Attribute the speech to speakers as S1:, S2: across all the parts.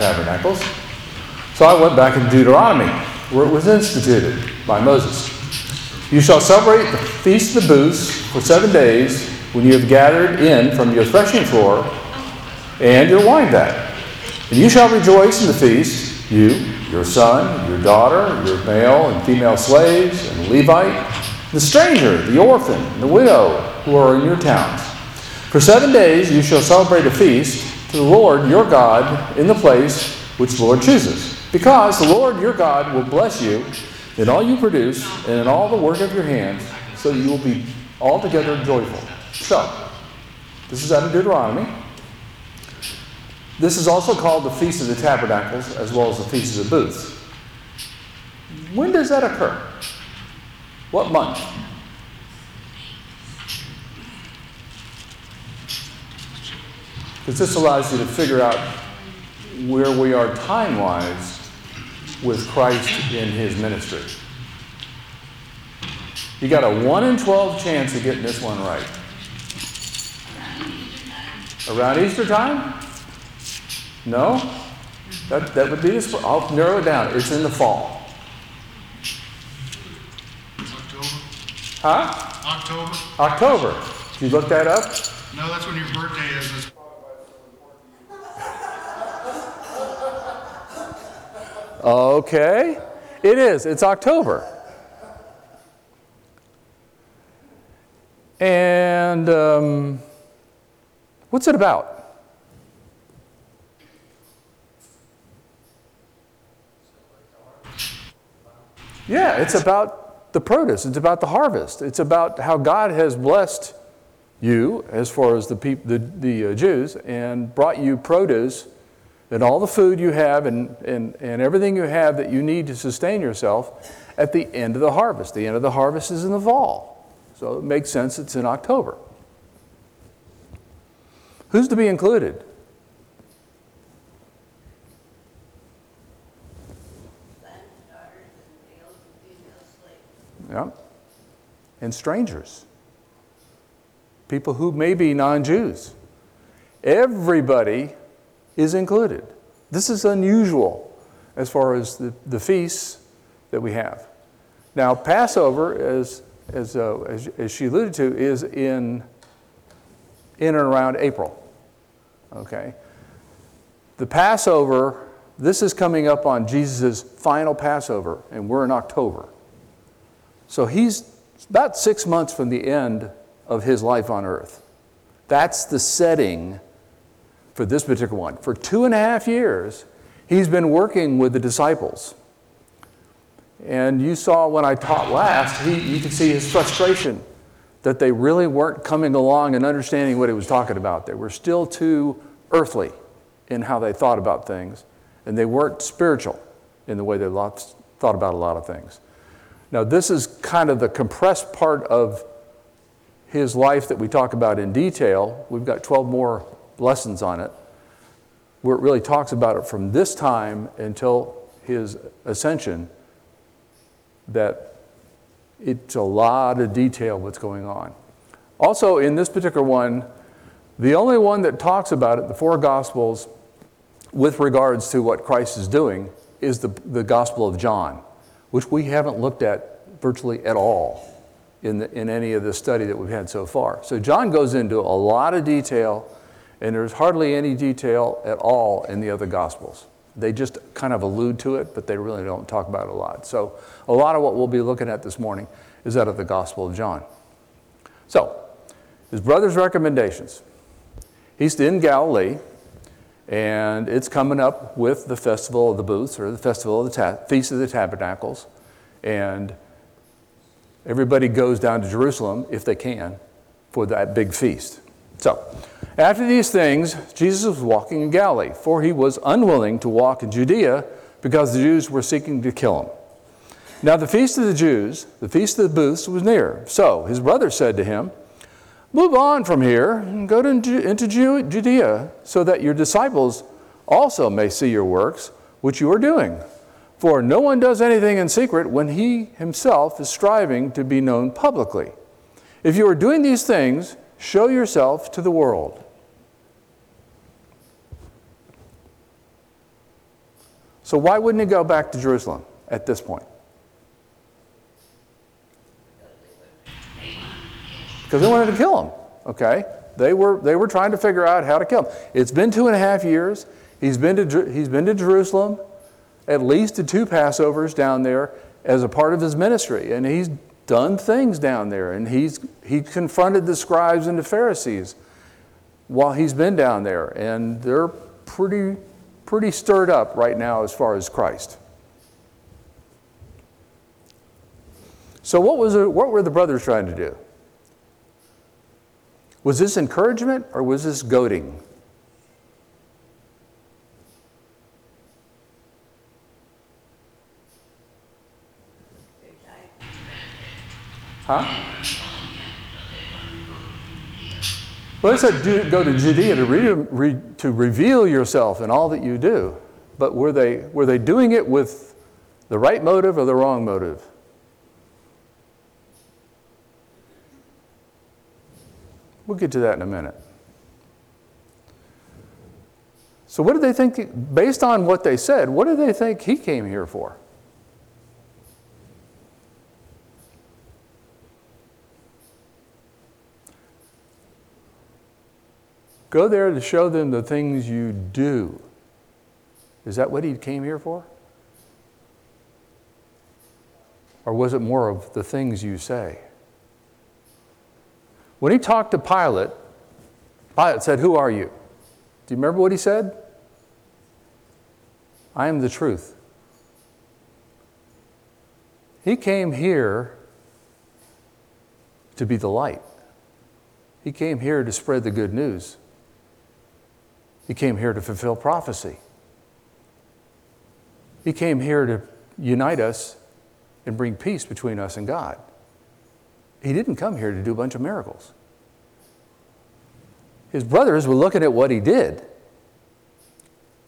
S1: tabernacles. So I went back in Deuteronomy, where it was instituted by Moses. You shall celebrate the Feast of the Booths for seven days when you have gathered in from your threshing floor and your wine vat. And you shall rejoice in the feast, you, your son, your daughter, your male and female slaves, and the Levite, the stranger, the orphan, and the widow who are in your towns. For seven days you shall celebrate a feast to the Lord your God in the place which the Lord chooses, because the Lord your God will bless you in all you produce and in all the work of your hands, so that you will be altogether joyful. So, this is out of Deuteronomy. This is also called the Feast of the Tabernacles, as well as the Feast of the Booths. When does that occur? What month? Because this allows you to figure out where we are time wise with Christ in his ministry. You got a 1 in 12 chance of getting this one right. Around Easter time? No? That, that would be this. I'll narrow it down. It's in the fall.
S2: October?
S1: Huh?
S2: October?
S1: October. Did you look that up?
S2: No, that's when your birthday is.
S1: Okay. It is. It's October. And um, what's it about? Yeah, it's about the produce. It's about the harvest. It's about how God has blessed you, as far as the, peop- the, the uh, Jews, and brought you produce and all the food you have and, and, and everything you have that you need to sustain yourself at the end of the harvest. The end of the harvest is in the fall. So it makes sense it's in October. Who's to be included? Yeah. And strangers. People who may be non Jews. Everybody is included. This is unusual as far as the, the feasts that we have. Now, Passover, as, as, uh, as, as she alluded to, is in, in and around April. Okay? The Passover, this is coming up on Jesus' final Passover, and we're in October. So he's about six months from the end of his life on earth. That's the setting for this particular one. For two and a half years, he's been working with the disciples. And you saw when I taught last, he, you could see his frustration that they really weren't coming along and understanding what he was talking about. They were still too earthly in how they thought about things, and they weren't spiritual in the way they thought about a lot of things. Now, this is kind of the compressed part of his life that we talk about in detail. We've got 12 more lessons on it, where it really talks about it from this time until his ascension, that it's a lot of detail what's going on. Also, in this particular one, the only one that talks about it, the four Gospels, with regards to what Christ is doing, is the, the Gospel of John, which we haven't looked at virtually at all in, the, in any of the study that we've had so far. So, John goes into a lot of detail and there's hardly any detail at all in the other Gospels. They just kind of allude to it, but they really don't talk about it a lot. So, a lot of what we'll be looking at this morning is out of the Gospel of John. So, his brother's recommendations. He's in Galilee, and it's coming up with the Festival of the Booths, or the Festival of the Ta- Feast of the Tabernacles. And everybody goes down to Jerusalem, if they can, for that big feast. So, after these things, Jesus was walking in Galilee, for he was unwilling to walk in Judea because the Jews were seeking to kill him. Now, the feast of the Jews, the feast of the booths, was near. So his brother said to him, Move on from here and go to, into Judea, so that your disciples also may see your works, which you are doing. For no one does anything in secret when he himself is striving to be known publicly. If you are doing these things, show yourself to the world. So why wouldn't he go back to Jerusalem at this point? Because they wanted to kill him, okay? They were, they were trying to figure out how to kill him. It's been two and a half years. He's been to, he's been to Jerusalem, at least to two Passovers down there as a part of his ministry. And he's done things down there. And he's, he confronted the scribes and the Pharisees while he's been down there. And they're pretty, pretty stirred up right now as far as Christ. So, what, was it, what were the brothers trying to do? Was this encouragement or was this goading? Huh? Well, it said go to Judea to, re, re, to reveal yourself in all that you do. But were they, were they doing it with the right motive or the wrong motive? We'll get to that in a minute. So, what did they think, based on what they said, what did they think he came here for? Go there to show them the things you do. Is that what he came here for? Or was it more of the things you say? When he talked to Pilate, Pilate said, Who are you? Do you remember what he said? I am the truth. He came here to be the light. He came here to spread the good news. He came here to fulfill prophecy. He came here to unite us and bring peace between us and God. He didn't come here to do a bunch of miracles. His brothers were looking at what he did,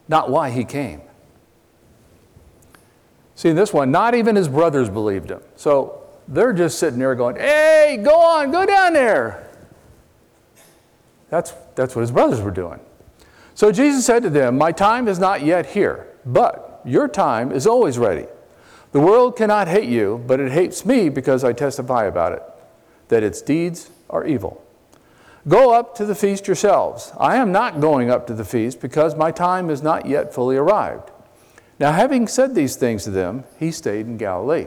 S1: not why he came. See, in this one, not even his brothers believed him. So they're just sitting there going, Hey, go on, go down there. That's, that's what his brothers were doing. So Jesus said to them, My time is not yet here, but your time is always ready. The world cannot hate you, but it hates me because I testify about it, that its deeds are evil. Go up to the feast yourselves. I am not going up to the feast because my time is not yet fully arrived. Now, having said these things to them, he stayed in Galilee.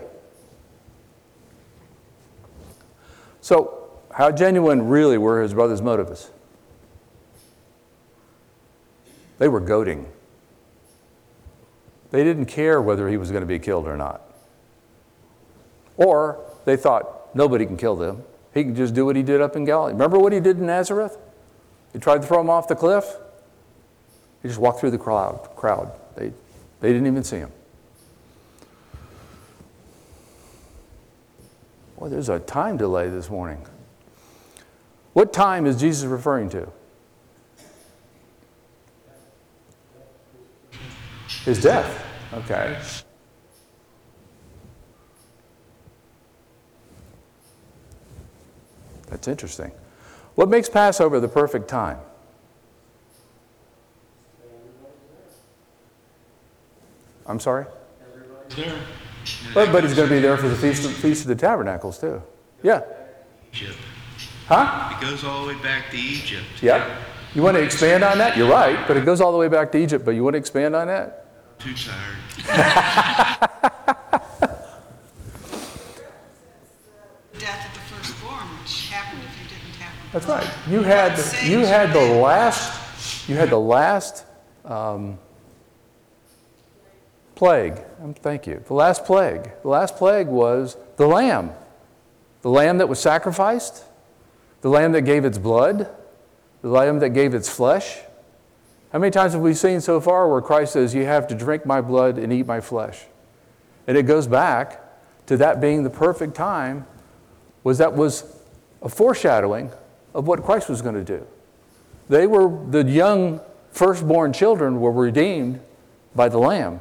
S1: So, how genuine really were his brother's motives? They were goading. They didn't care whether he was going to be killed or not. Or they thought, nobody can kill them. He can just do what he did up in Galilee. Remember what he did in Nazareth? He tried to throw him off the cliff. He just walked through the crowd. crowd. They, they didn't even see him. Boy, there's a time delay this morning. What time is Jesus referring to? His death. Okay. That's interesting. What makes Passover the perfect time? I'm sorry?
S2: Everybody's there.
S1: But, but he's going to be there for the Feast of, Feast of the Tabernacles, too. Yeah.
S3: Egypt.
S1: Huh?
S3: It goes all the way back to Egypt.
S1: Yeah. You want to expand on that? You're right, but it goes all the way back to Egypt. But you want to expand on that?
S3: Too tired.
S4: death of the firstborn, which happened if you didn't have
S1: That's right. You had you had the last you had the last um, plague. Um, thank you. The last plague. The last plague was the lamb, the lamb that was sacrificed, the lamb that gave its blood, the lamb that gave its flesh. How many times have we seen so far where Christ says, "You have to drink my blood and eat my flesh," and it goes back to that being the perfect time. Was that was a foreshadowing of what Christ was going to do. They were, the young firstborn children were redeemed by the Lamb.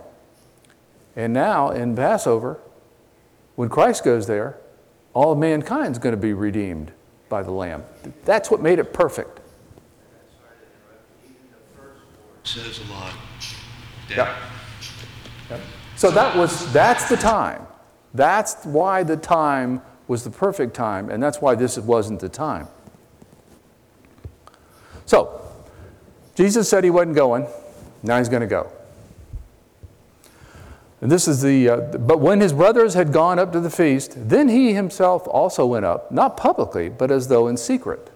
S1: And now in Passover, when Christ goes there, all of mankind's going to be redeemed by the Lamb. That's what made it perfect.
S3: Says a lot.
S1: Yeah. So that was, that's the time. That's why the time was the perfect time, and that's why this wasn't the time. So, Jesus said he wasn't going. Now he's going to go. And this is the, uh, but when his brothers had gone up to the feast, then he himself also went up, not publicly, but as though in secret.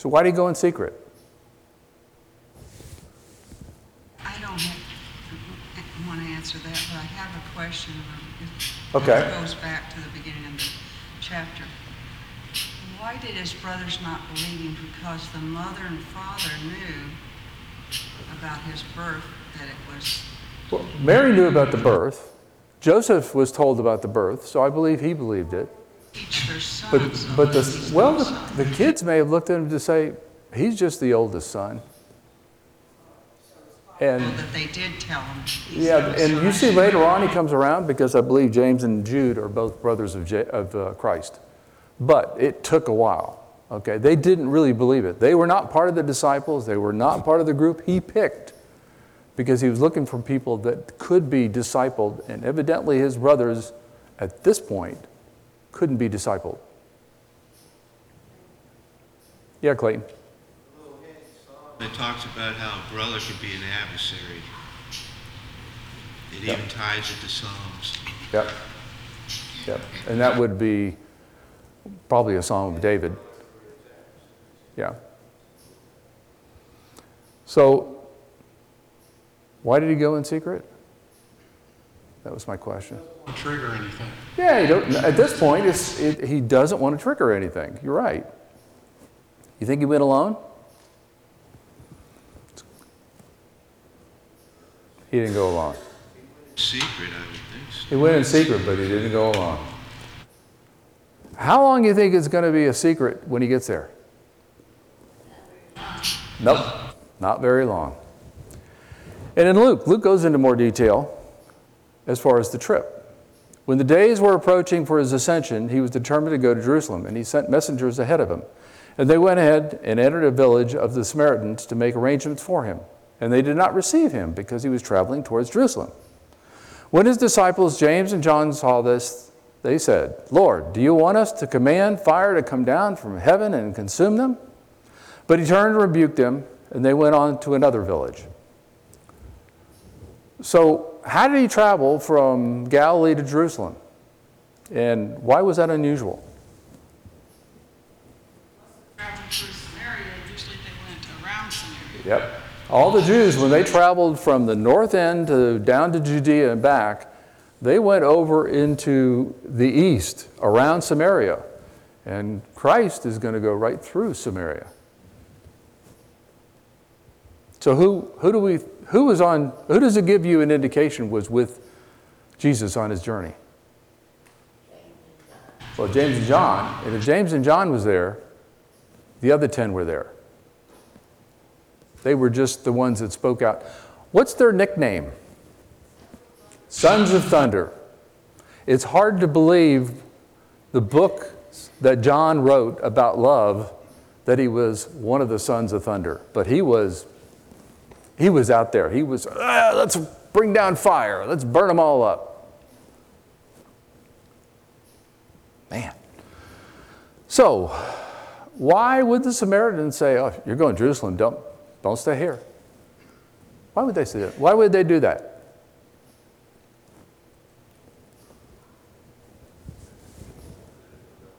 S1: So why did he go in secret?
S4: I don't have, want to answer that, but I have a question.
S1: Okay.
S4: It goes back to the beginning of the chapter. Why did his brothers not believe him? Because the mother and father knew about his birth, that it was,
S1: Well, Mary knew about the birth. Joseph was told about the birth, so I believe he believed it. But, but the, well, the, the kids may have looked at him to say, he's just the oldest son. And
S4: That they did tell him.
S1: Yeah, and you see later on he comes around because I believe James and Jude are both brothers of, Ja- of uh, Christ. But it took a while, okay? They didn't really believe it. They were not part of the disciples, they were not part of the group he picked because he was looking for people that could be discipled, and evidently his brothers at this point couldn't be discipled. Yeah, Clayton.
S3: It talks about how a brother could be an adversary. It
S1: Yeah.
S3: even ties it to Psalms.
S1: Yep. Yep. And that would be probably a Psalm of David. Yeah. So, why did he go in secret? That was my question.
S2: Trigger anything.
S1: Yeah, at this point, it's, it, he doesn't want to trigger anything. You're right. You think he went alone? He didn't go alone.
S3: Secret, I would think so.
S1: He went in secret, but he didn't go alone. How long do you think it's going to be a secret when he gets there? Nope, not very long. And in Luke, Luke goes into more detail as far as the trip. When the days were approaching for his ascension, he was determined to go to Jerusalem, and he sent messengers ahead of him. And they went ahead and entered a village of the Samaritans to make arrangements for him. And they did not receive him because he was traveling towards Jerusalem. When his disciples James and John saw this, they said, Lord, do you want us to command fire to come down from heaven and consume them? But he turned and rebuked them, and they went on to another village. So, how did he travel from Galilee to Jerusalem? And why was that unusual?
S4: Traveling through Samaria, usually they went around Samaria.
S1: Yep. All the Jews, when they traveled from the north end to down to Judea and back, they went over into the east around Samaria. And Christ is going to go right through Samaria. So who, who do we who was on who does it give you an indication was with Jesus on his journey? Well, James and John. And if James and John was there, the other 10 were there. They were just the ones that spoke out. What's their nickname? Sons of Thunder. It's hard to believe the book that John wrote about love that he was one of the sons of thunder, but he was he was out there. He was ah, let's bring down fire. Let's burn them all up. Man. So, why would the Samaritans say, "Oh, you're going to Jerusalem, don't don't stay here. Why would they say that? Why would they do that?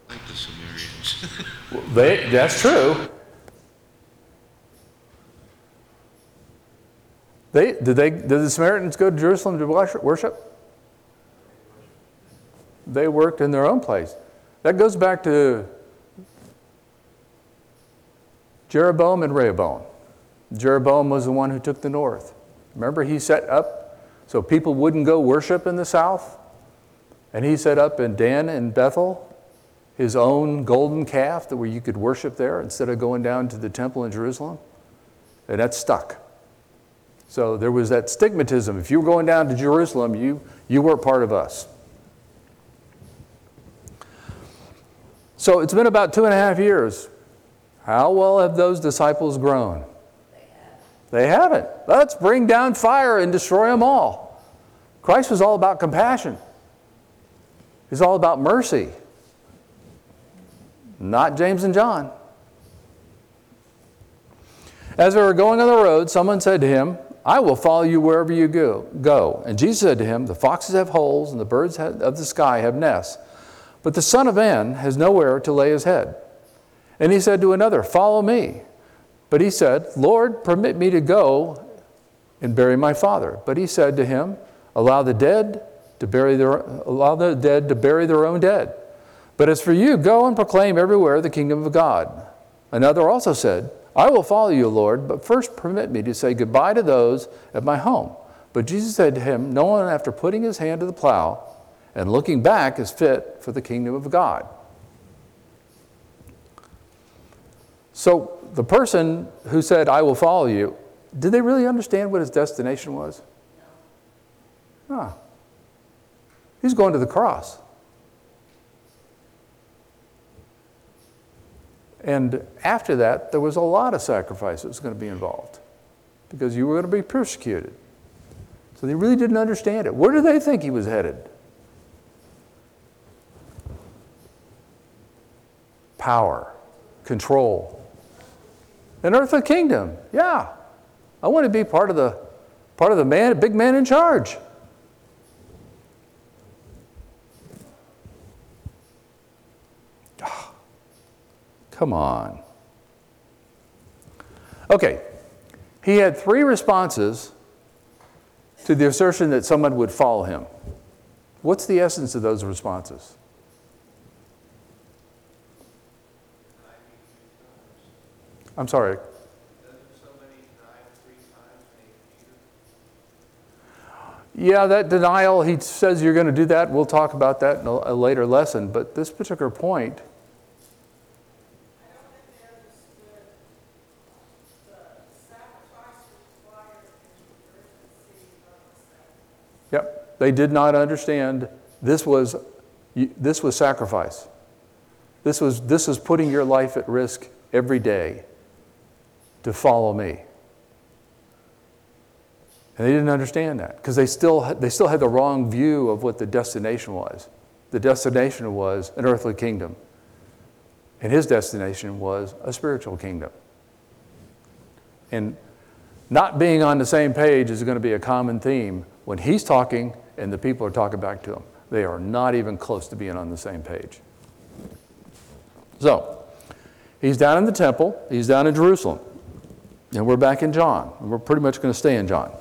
S3: Like the Sumerians.
S1: Well, They, that's true. They, did, they, did the Samaritans go to Jerusalem to worship-? They worked in their own place. That goes back to Jeroboam and Rehoboam. Jeroboam was the one who took the north. Remember, he set up so people wouldn't go worship in the south? And he set up in Dan and Bethel his own golden calf that where you could worship there instead of going down to the temple in Jerusalem. And that stuck. So there was that stigmatism. If you were going down to Jerusalem, you, you weren't part of us. So it's been about two and a half years. How well have those disciples grown? They haven't. Let's bring down fire and destroy them all. Christ was all about compassion. He's all about mercy. Not James and John. As they were going on the road, someone said to him, I will follow you wherever you go. go. And Jesus said to him, The foxes have holes, and the birds of the sky have nests, but the Son of Man has nowhere to lay his head. And he said to another, Follow me. But he said, Lord, permit me to go and bury my father. But he said to him, Allow the dead to bury their, allow the dead to bury their own dead. But as for you, go and proclaim everywhere the kingdom of God. Another also said, I will follow you, Lord, but first permit me to say goodbye to those at my home. But Jesus said to him, No one, after putting his hand to the plow and looking back, is fit for the kingdom of God. So the person who said, I will follow you, did they really understand what his destination was? Ah. He's going to the cross. And after that, there was a lot of sacrifices going to be involved because you were going to be persecuted. So they really didn't understand it. Where do they think he was headed? Power, control, an earthly kingdom. Yeah. I want to be part of the part of the man, a big man in charge. Come on. Okay, he had three responses to the assertion that someone would follow him. What's the essence of those responses? I'm sorry. Yeah, that denial, he says you're going to do that. We'll talk about that in a, later lesson. But this particular point, Yep, they did not understand this was, this was sacrifice. This was, this was putting your life at risk every day to follow me. And they didn't understand that because they still, they still had the wrong view of what the destination was. The destination was an earthly kingdom, and his destination was a spiritual kingdom. And not being on the same page is going to be a common theme when he's talking and the people are talking back to him. They are not even close to being on the same page. So, he's down in the temple, he's down in Jerusalem, and we're back in John. And we're pretty much going to stay in John.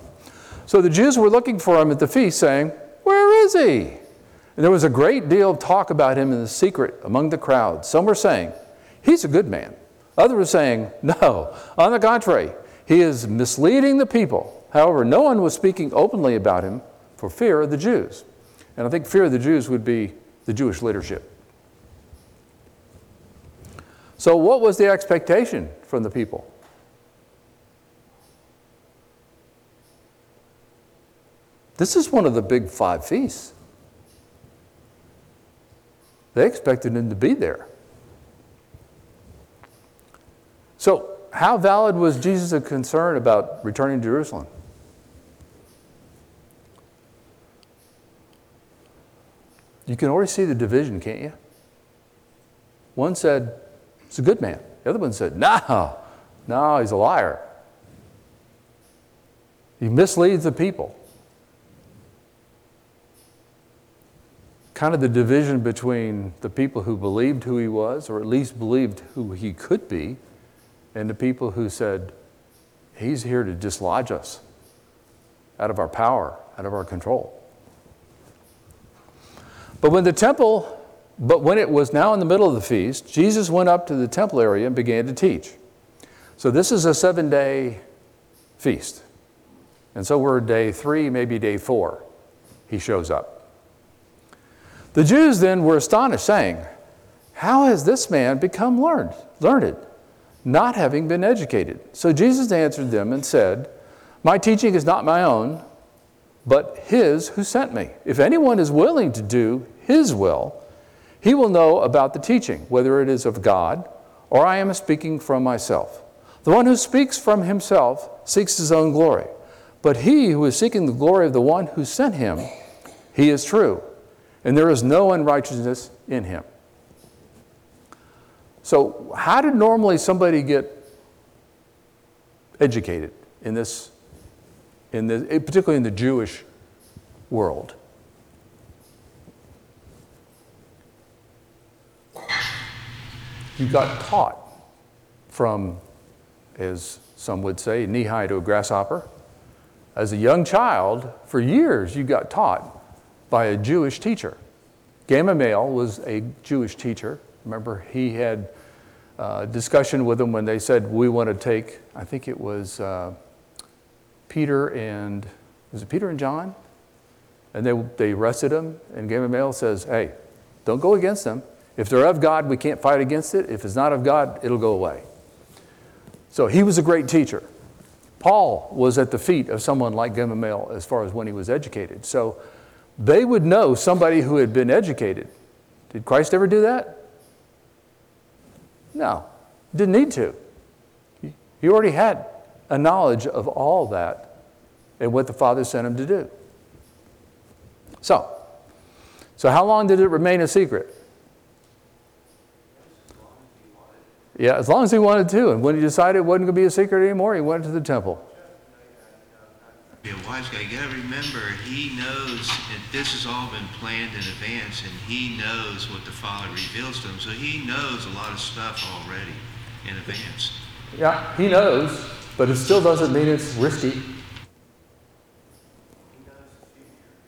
S1: So the Jews were looking for him at the feast, saying, Where is he? And there was a great deal of talk about him in the secret among the crowd. Some were saying, He's a good man. Others were saying, No, on the contrary, he is misleading the people. However, no one was speaking openly about him for fear of the Jews. And I think fear of the Jews would be the Jewish leadership. So, what was the expectation from the people? This is one of the big five feasts. They expected him to be there. So, how valid was Jesus' concern about returning to Jerusalem? You can already see the division, can't you? One said, He's a good man. The other one said, No, no, he's a liar. He misleads the people. Kind of the division between the people who believed who he was, or at least believed who he could be, and the people who said, He's here to dislodge us out of our power, out of our control. But when the temple, but when it was now in the middle of the feast, Jesus went up to the temple area and began to teach. So this is a seven day feast. And so we're day three, maybe day four. He shows up. The Jews then were astonished, saying, How has this man become learned? learned? not having been educated. So Jesus answered them and said, My teaching is not my own, but his who sent me. If anyone is willing to do his will, he will know about the teaching, whether it is of God or I am speaking from myself. The one who speaks from himself seeks his own glory. But he who is seeking the glory of the one who sent him, he is true, and there is no unrighteousness in him. So, how did normally somebody get educated in this, in the, particularly in the Jewish world? You got taught from, as some would say, knee high to a grasshopper. As a young child, for years, you got taught by a Jewish teacher. Gamaliel was a Jewish teacher. Remember, he had uh, discussion with them when they said, We want to take, I think it was uh, Peter and, was it Peter and John? And they, they arrested him, and Gamaliel says, Hey, don't go against them. If they're of God, we can't fight against it. If it's not of God, it'll go away. So he was a great teacher. Paul was at the feet of someone like Gamaliel as far as when he was educated. So they would know somebody who had been educated. Did Christ ever do that? No, didn't need to. He already had a knowledge of all that and what the Father sent him to do. So, so how long did it remain a secret? Yeah, as long as he wanted to. And when he decided it wasn't going to be a secret anymore, he went to the temple.
S3: Be a wise guy. You got to remember, he knows that this has all been planned in advance, and he knows what the Father reveals to him. So he knows a lot of stuff already in advance.
S1: Yeah, he knows, but it still doesn't mean it's risky.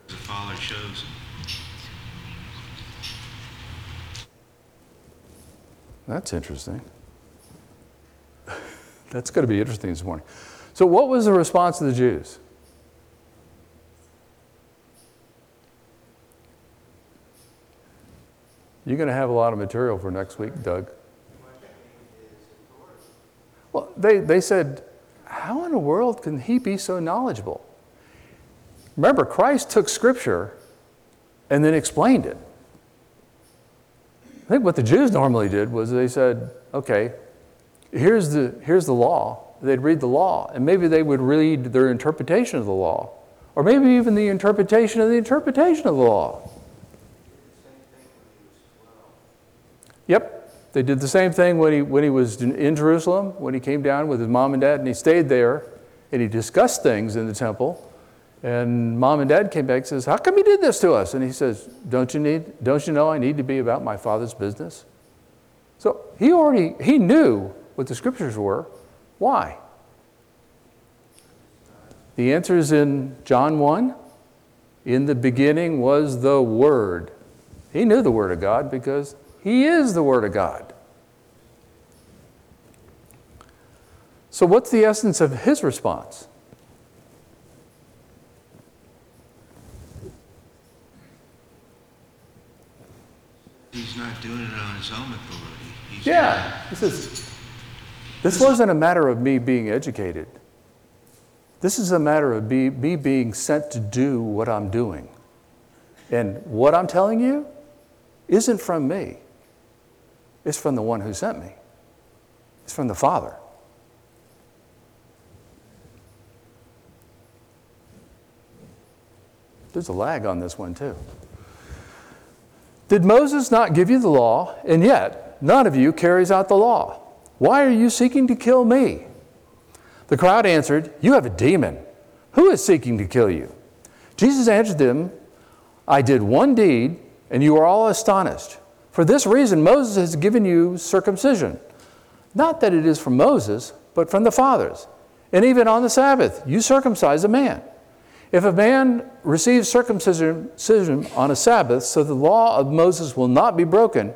S3: The shows.
S1: That's interesting. That's going to be interesting this morning. So, what was the response of the Jews? You're going to have a lot of material for next week, Doug. Well, they, they said, How in the world can he be so knowledgeable? Remember, Christ took Scripture and then explained it. I think what the Jews normally did was they said, Okay, here's the, here's the law. They'd read the law, and maybe they would read their interpretation of the law, or maybe even the interpretation of the interpretation of the law. Yep, they did the same thing when he, when he was in Jerusalem, when he came down with his mom and dad, and he stayed there, and he discussed things in the temple. And mom and dad came back and says, How come you did this to us? And he says, Don't you need, don't you know I need to be about my father's business? So he already he knew what the scriptures were. Why? The answer is in John 1. In the beginning was the Word. He knew the Word of God because He is the Word of God. So, what's the essence of his response?
S3: He's not doing it on his own authority. He's
S1: Yeah, he says, this wasn't a matter of me being educated. This is a matter of me, me being sent to do what I'm doing. And what I'm telling you isn't from me, it's from the one who sent me, it's from the Father. There's a lag on this one, too. Did Moses not give you the law, and yet none of you carries out the law? Why are you seeking to kill me? The crowd answered, You have a demon. Who is seeking to kill you? Jesus answered them, I did one deed, and you are all astonished. For this reason, Moses has given you circumcision. Not that it is from Moses, but from the fathers. And even on the Sabbath, you circumcise a man. If a man receives circumcision on a Sabbath, so the law of Moses will not be broken,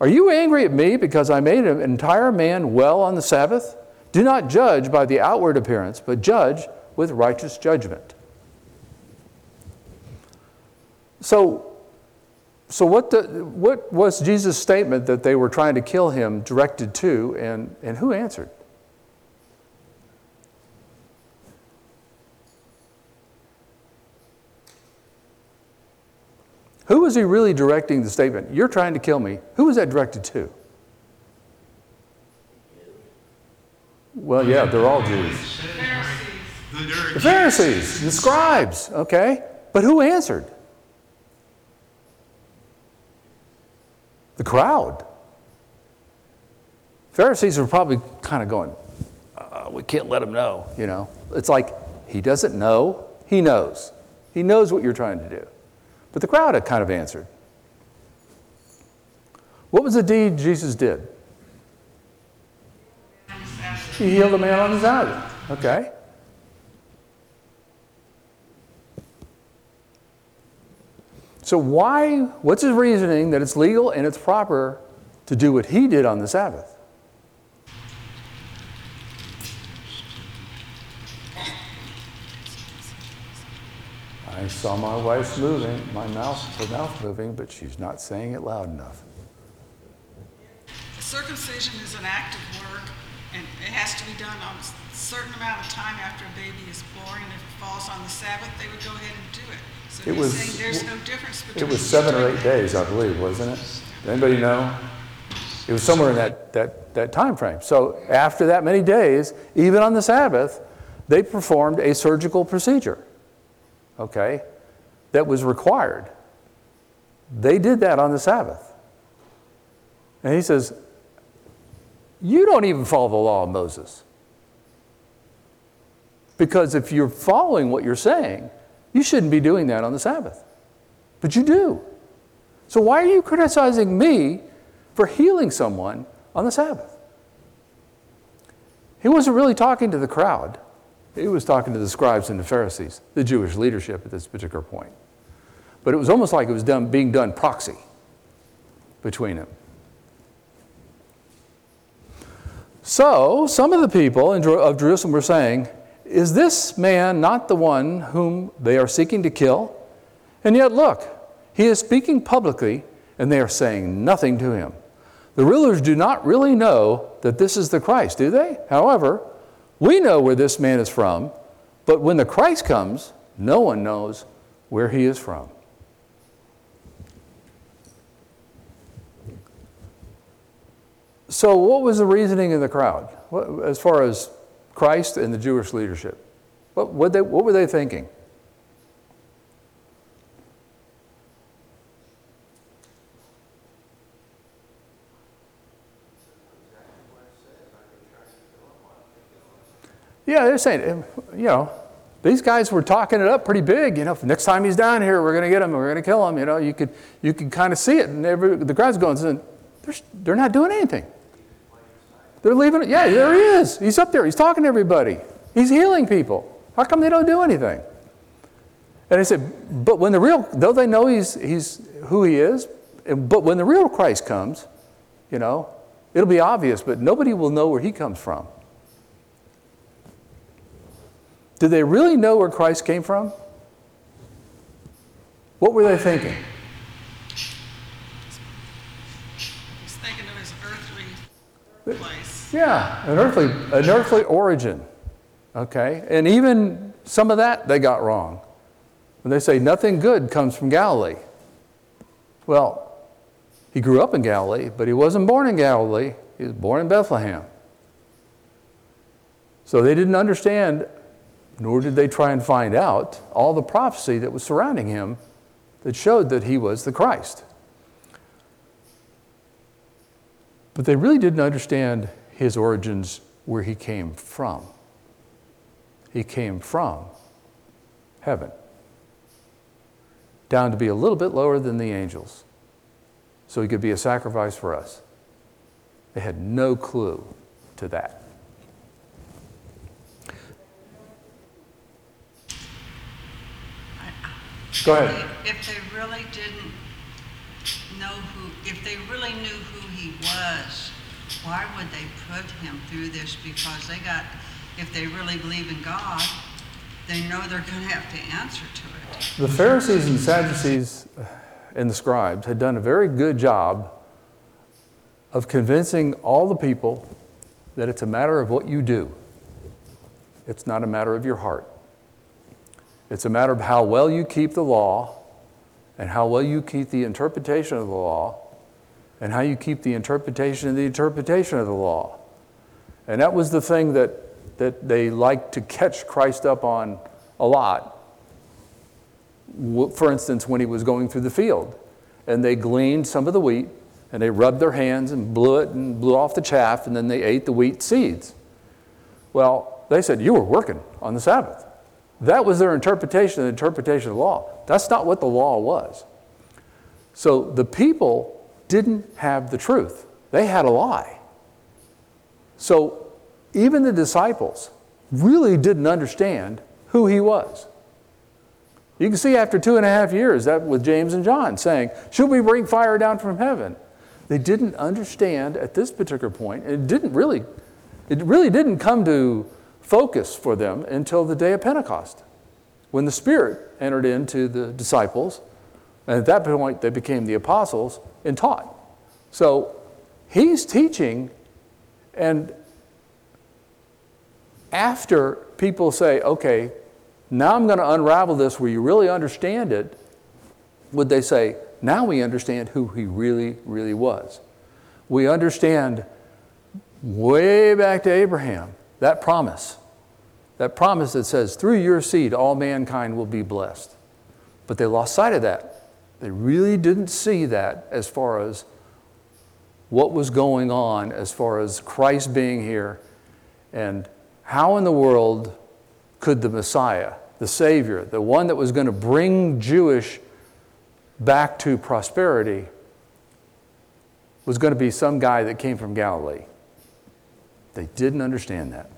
S1: are you angry at me because I made an entire man well on the Sabbath? Do not judge by the outward appearance, but judge with righteous judgment. So, so what, the, what was Jesus' statement that they were trying to kill him directed to, and, and who answered? Who was he really directing the statement? You're trying to kill me. Who was that directed to? Well, yeah, they're all Jews.
S2: It says right
S3: Who they're
S1: The Pharisees, the scribes, okay? But who answered? The crowd. Pharisees were probably kind of going, uh, we can't let him know, you know? It's like, he doesn't know, he knows. He knows what you're trying to do. But the crowd had kind of answered. What was the deed Jesus did? He healed a man on his own. Okay. So why, what's his reasoning that it's legal and it's proper to do what he did on the Sabbath? I saw my wife moving, my mouth, her mouth moving, but she's not saying it loud enough.
S5: Circumcision is an act of work, and it has to be done on a certain amount of time after a baby is born, and if it falls on the Sabbath, they would go ahead and do it. So
S1: It was-
S5: saying no.
S1: It was seven or eight days, I believe, wasn't it? Anybody know? It was somewhere in that, that, that time frame. So after that many days, even on the Sabbath, they performed a surgical procedure, okay, that was required. They did that on the Sabbath. And he says, You don't even follow the law of Moses. Because if you're following what you're saying, you shouldn't be doing that on the Sabbath. But you do. So why are you criticizing me for healing someone on the Sabbath? He wasn't really talking to the crowd. He was talking to the scribes and the Pharisees, the Jewish leadership at this particular point. But it was almost like it was done, being done proxy between them. So, some of the people of Jerusalem were saying, Is this man not the one whom they are seeking to kill? And yet, look, he is speaking publicly, and they are saying nothing to him. The rulers do not really know that this is the Christ, do they? However, we know where this man is from, but when the Christ comes, no one knows where he is from. So, what was the reasoning in the crowd as far as Christ and the Jewish leadership? What, what, they, what were they thinking? Yeah, they're saying, eh, you know, these guys were talking it up pretty big. You know, next time he's down here, we're going to get him. We're going to kill him. You know, you could you could kind of see it, and every, the crowd's going, they're, they're not doing anything. They're leaving it. Yeah, there he is. He's up there. He's talking to everybody. He's healing people. How come they don't do anything? And I said, but when the real, though they know he's, he's who he is, but when the real Christ comes, you know, it'll be obvious, but nobody will know where he comes from. Do they really know where Christ came from? What were they thinking?
S5: He's thinking of his earthly place.
S1: Yeah, an earthly, an earthly origin. Okay? And even some of that they got wrong. When they say nothing good comes from Galilee. Well, he grew up in Galilee, but he wasn't born in Galilee. He was born in Bethlehem. So they didn't understand, nor did they try and find out, all the prophecy that was surrounding him that showed that he was the Christ. But they really didn't understand his origins, where he came from. He came from heaven, down to be a little bit lower than the angels, so he could be a sacrifice for us. They had no clue to that. Go ahead.
S4: If they really didn't know who, if they really knew who he was, why would they put him through this? Because they got, if they really believe in God, they know they're going to have to answer to it.
S1: The Pharisees and Sadducees and the scribes had done a very good job of convincing all the people that it's a matter of what you do. It's not a matter of your heart. It's a matter of how well you keep the law and how well you keep the interpretation of the law and how you keep the interpretation of the interpretation of the law. And that was the thing that that they liked to catch Christ up on a lot. For instance, when he was going through the field, and they gleaned some of the wheat, and they rubbed their hands and blew it and blew off the chaff, and then they ate the wheat seeds. Well, they said, You were working on the Sabbath. That was their interpretation, the interpretation of the law. That's not what the law was. So the people didn't have the truth, they had a lie. So even the disciples really didn't understand who he was. You can see after two and a half years that with James and John saying, Should we bring fire down from heaven? They didn't understand at this particular point. It didn't really, it really didn't come to focus for them until the day of Pentecost, when the Spirit entered into the disciples, and at that point they became the apostles and taught. So he's teaching, and after people say, okay, now I'm going to unravel this where you really understand it, would they say, now we understand who he really, really was? We understand way back to Abraham that promise, that promise that says, through your seed, all mankind will be blessed. But they lost sight of that. They really didn't see that as far as what was going on, as far as Christ being here, and how in the world could the Messiah, the Savior, the one that was going to bring Jewish back to prosperity, was going to be some guy that came from Galilee. They didn't understand that.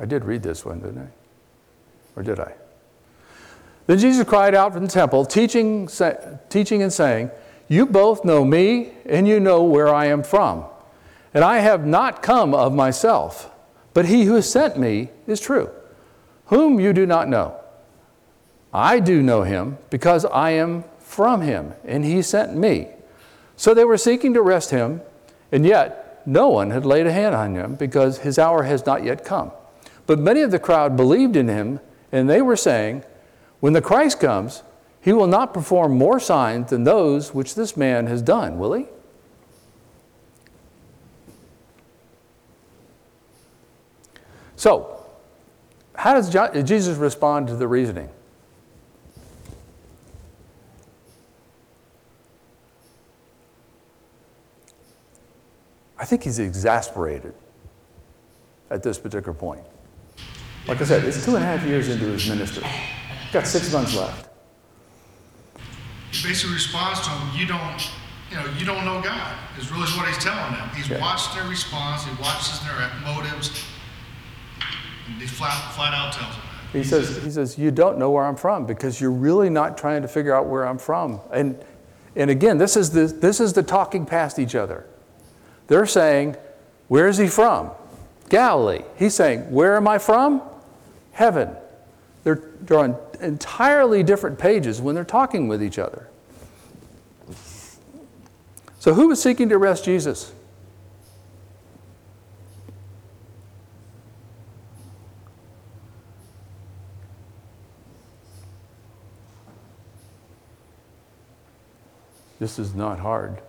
S1: I did read this one, didn't I? Or did I? Then Jesus cried out from the temple, teaching, sa- teaching and saying, You both know me, and you know where I am from. And I have not come of myself, but he who sent me is true, whom you do not know. I do know him because I am from him, and he sent me. So they were seeking to arrest him, and yet no one had laid a hand on him because his hour has not yet come. But many of the crowd believed in him, and they were saying, When the Christ comes, he will not perform more signs than those which this man has done, will he? So, how does Jesus respond to the reasoning? I think he's exasperated at this particular point. Like I said, it's two and a half years into his ministry. He's Got six months left.
S2: He basically responds to them, you don't, you know, you don't know God, is really what he's telling them. He's
S1: Yeah.
S2: watched their response, he watches their motives, and he flat, flat out tells them that.
S1: He says, he says, You don't know where I'm from because you're really not trying to figure out where I'm from. And, and again, this is, the, this is the talking past each other. They're saying, Where is he from? Galilee. He's saying, Where am I from? Heaven. They're, they're on entirely different pages when they're talking with each other. So, who was seeking to arrest Jesus? This is not hard.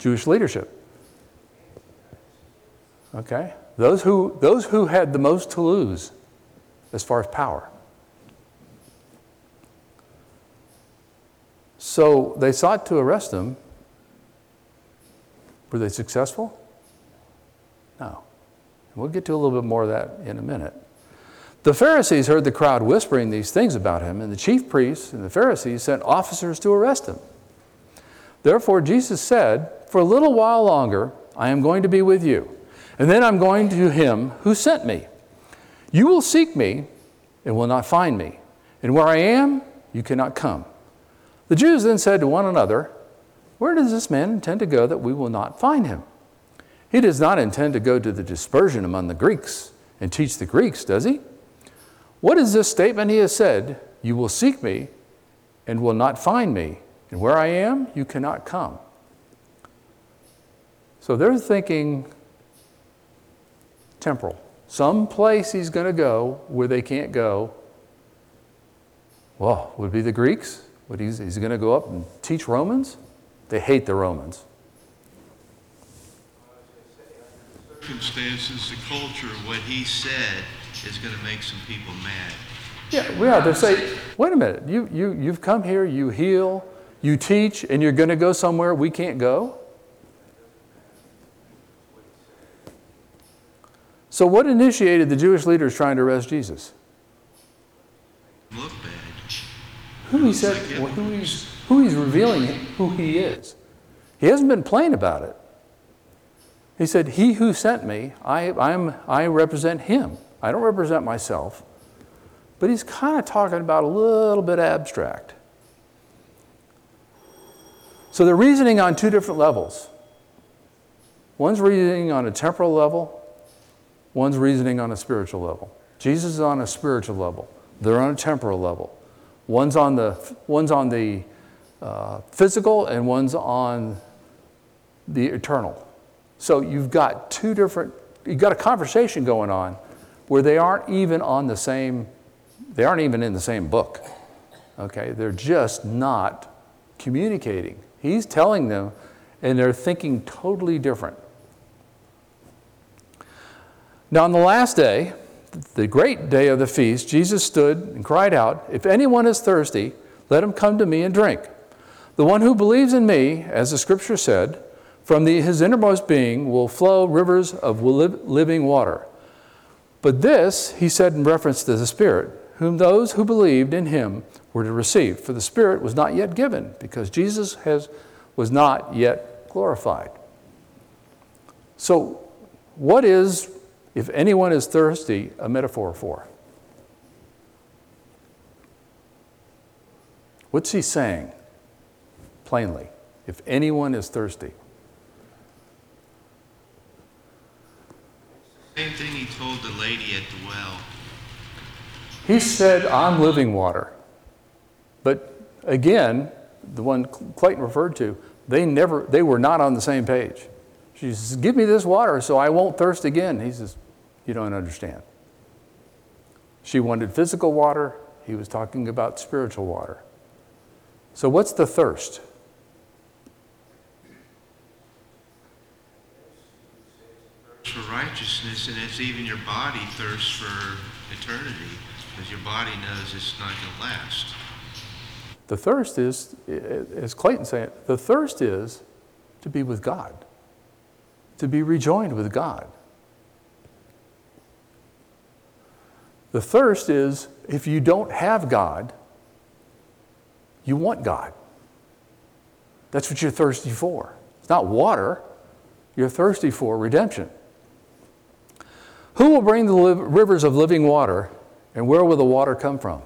S1: Jewish leadership. Okay? Those who, those who had the most to lose as far as power. So they sought to arrest him. Were they successful? No. We'll get to a little bit more of that in a minute. The Pharisees heard the crowd whispering these things about him, and the chief priests and the Pharisees sent officers to arrest him. Therefore, Jesus said, For a little while longer, I am going to be with you, and then I'm going to him who sent me. You will seek me and will not find me, and where I am, you cannot come. The Jews then said to one another, Where does this man intend to go that we will not find him? He does not intend to go to the dispersion among the Greeks and teach the Greeks, does he? What is this statement he has said? You will seek me and will not find me, and where I am, you cannot come. So they're thinking temporal. Some place he's going to go where they can't go. Well, would it be the Greeks? Would he's, he's going to go up and teach Romans? They hate the Romans.
S3: Circumstances, the culture, what he said is going to make some people mad.
S1: Yeah, yeah. They say, wait a minute. You, you, you've come here, you heal, you teach, and you're going to go somewhere we can't go? So, what initiated the Jewish leaders trying to arrest Jesus? Who he said, who he's, who he's revealing who he is. He hasn't been plain about it. He said, He who sent me, I, I'm, I represent him. I don't represent myself. But he's kind of talking about a little bit abstract. So they're reasoning on two different levels. One's reasoning on a temporal level, one's reasoning on a spiritual level. Jesus is on a spiritual level, they're on a temporal level. One's on the, one's on the uh, physical and one's on the eternal. So you've got two different, you've got a conversation going on where they aren't even on the same, they aren't even in the same book. Okay, they're just not communicating. He's telling them, and they're thinking totally different. Now, on the last day, the great day of the feast, Jesus stood and cried out, If anyone is thirsty, let him come to me and drink. The one who believes in me, as the scripture said, from the, his innermost being will flow rivers of living water. But this he said in reference to the Spirit, whom those who believed in him were to receive. For the Spirit was not yet given, because Jesus has, was not yet glorified. So, what is, if anyone is thirsty, a metaphor for? What's he saying plainly? If anyone is thirsty.
S3: Same thing he told the lady at the well.
S1: He said, I'm living water. But again, the one Clayton referred to, they never they were not on the same page. She says, Give me this water so I won't thirst again. He says, You don't understand. She wanted physical water, he was talking about spiritual water. So, what's the thirst?
S3: For righteousness, and it's even your body thirsts for eternity, because your body knows it's not going to last.
S1: The thirst is, as Clayton said, the thirst is to be with God, to be rejoined with God. The thirst is if you don't have God, you want God. That's what you're thirsty for. It's not water, you're thirsty for redemption. Who will bring the rivers of living water, and where will the water come from?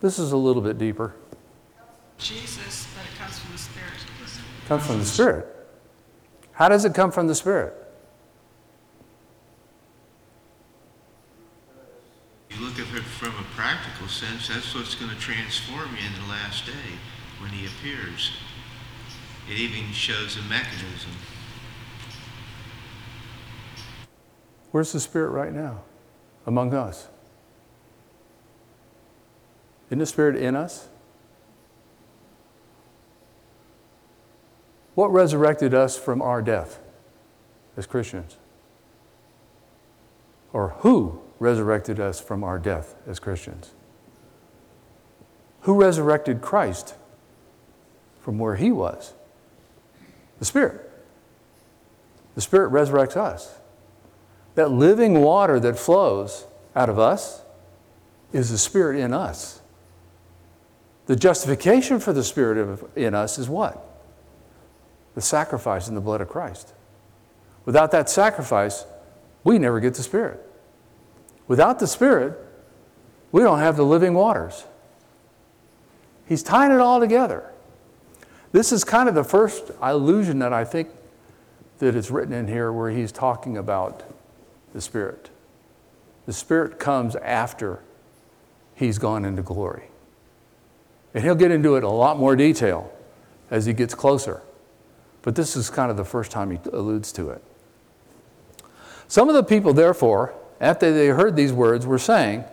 S1: This is a little bit deeper.
S5: Jesus, but it comes from the Spirit.
S1: Comes from the Spirit. How does it come from the Spirit?
S3: You look at it from a practical sense, that's what's going to transform you in the last day when he appears. It even shows a mechanism.
S1: Where's the Spirit right now? Among us. Isn't the Spirit in us? What resurrected us from our death as Christians? Or who resurrected us from our death as Christians? Who resurrected Christ from where he was? The Spirit. The Spirit resurrects us. That living water that flows out of us is the Spirit in us. The justification for the Spirit in us is what? The sacrifice in the blood of Christ. Without that sacrifice, we never get the Spirit. Without the Spirit, we don't have the living waters. He's tying it all together. This is kind of the first allusion that I think that is written in here where he's talking about the Spirit. The Spirit comes after he's gone into glory. And he'll get into it a lot more detail as he gets closer. But this is kind of the first time he alludes to it. Some of the people, therefore, after they heard these words, were saying,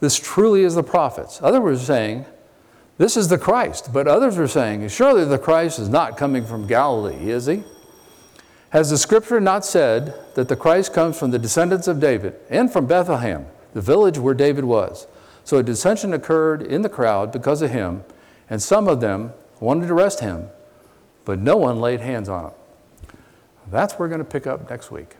S1: This truly is the prophets. Others were saying, this is the Christ. But others were saying, Surely the Christ is not coming from Galilee, is he? Has the scripture not said that the Christ comes from the descendants of David and from Bethlehem, the village where David was? So a dissension occurred in the crowd because of him, and some of them wanted to arrest him, but no one laid hands on him. That's what we're going to pick up next week.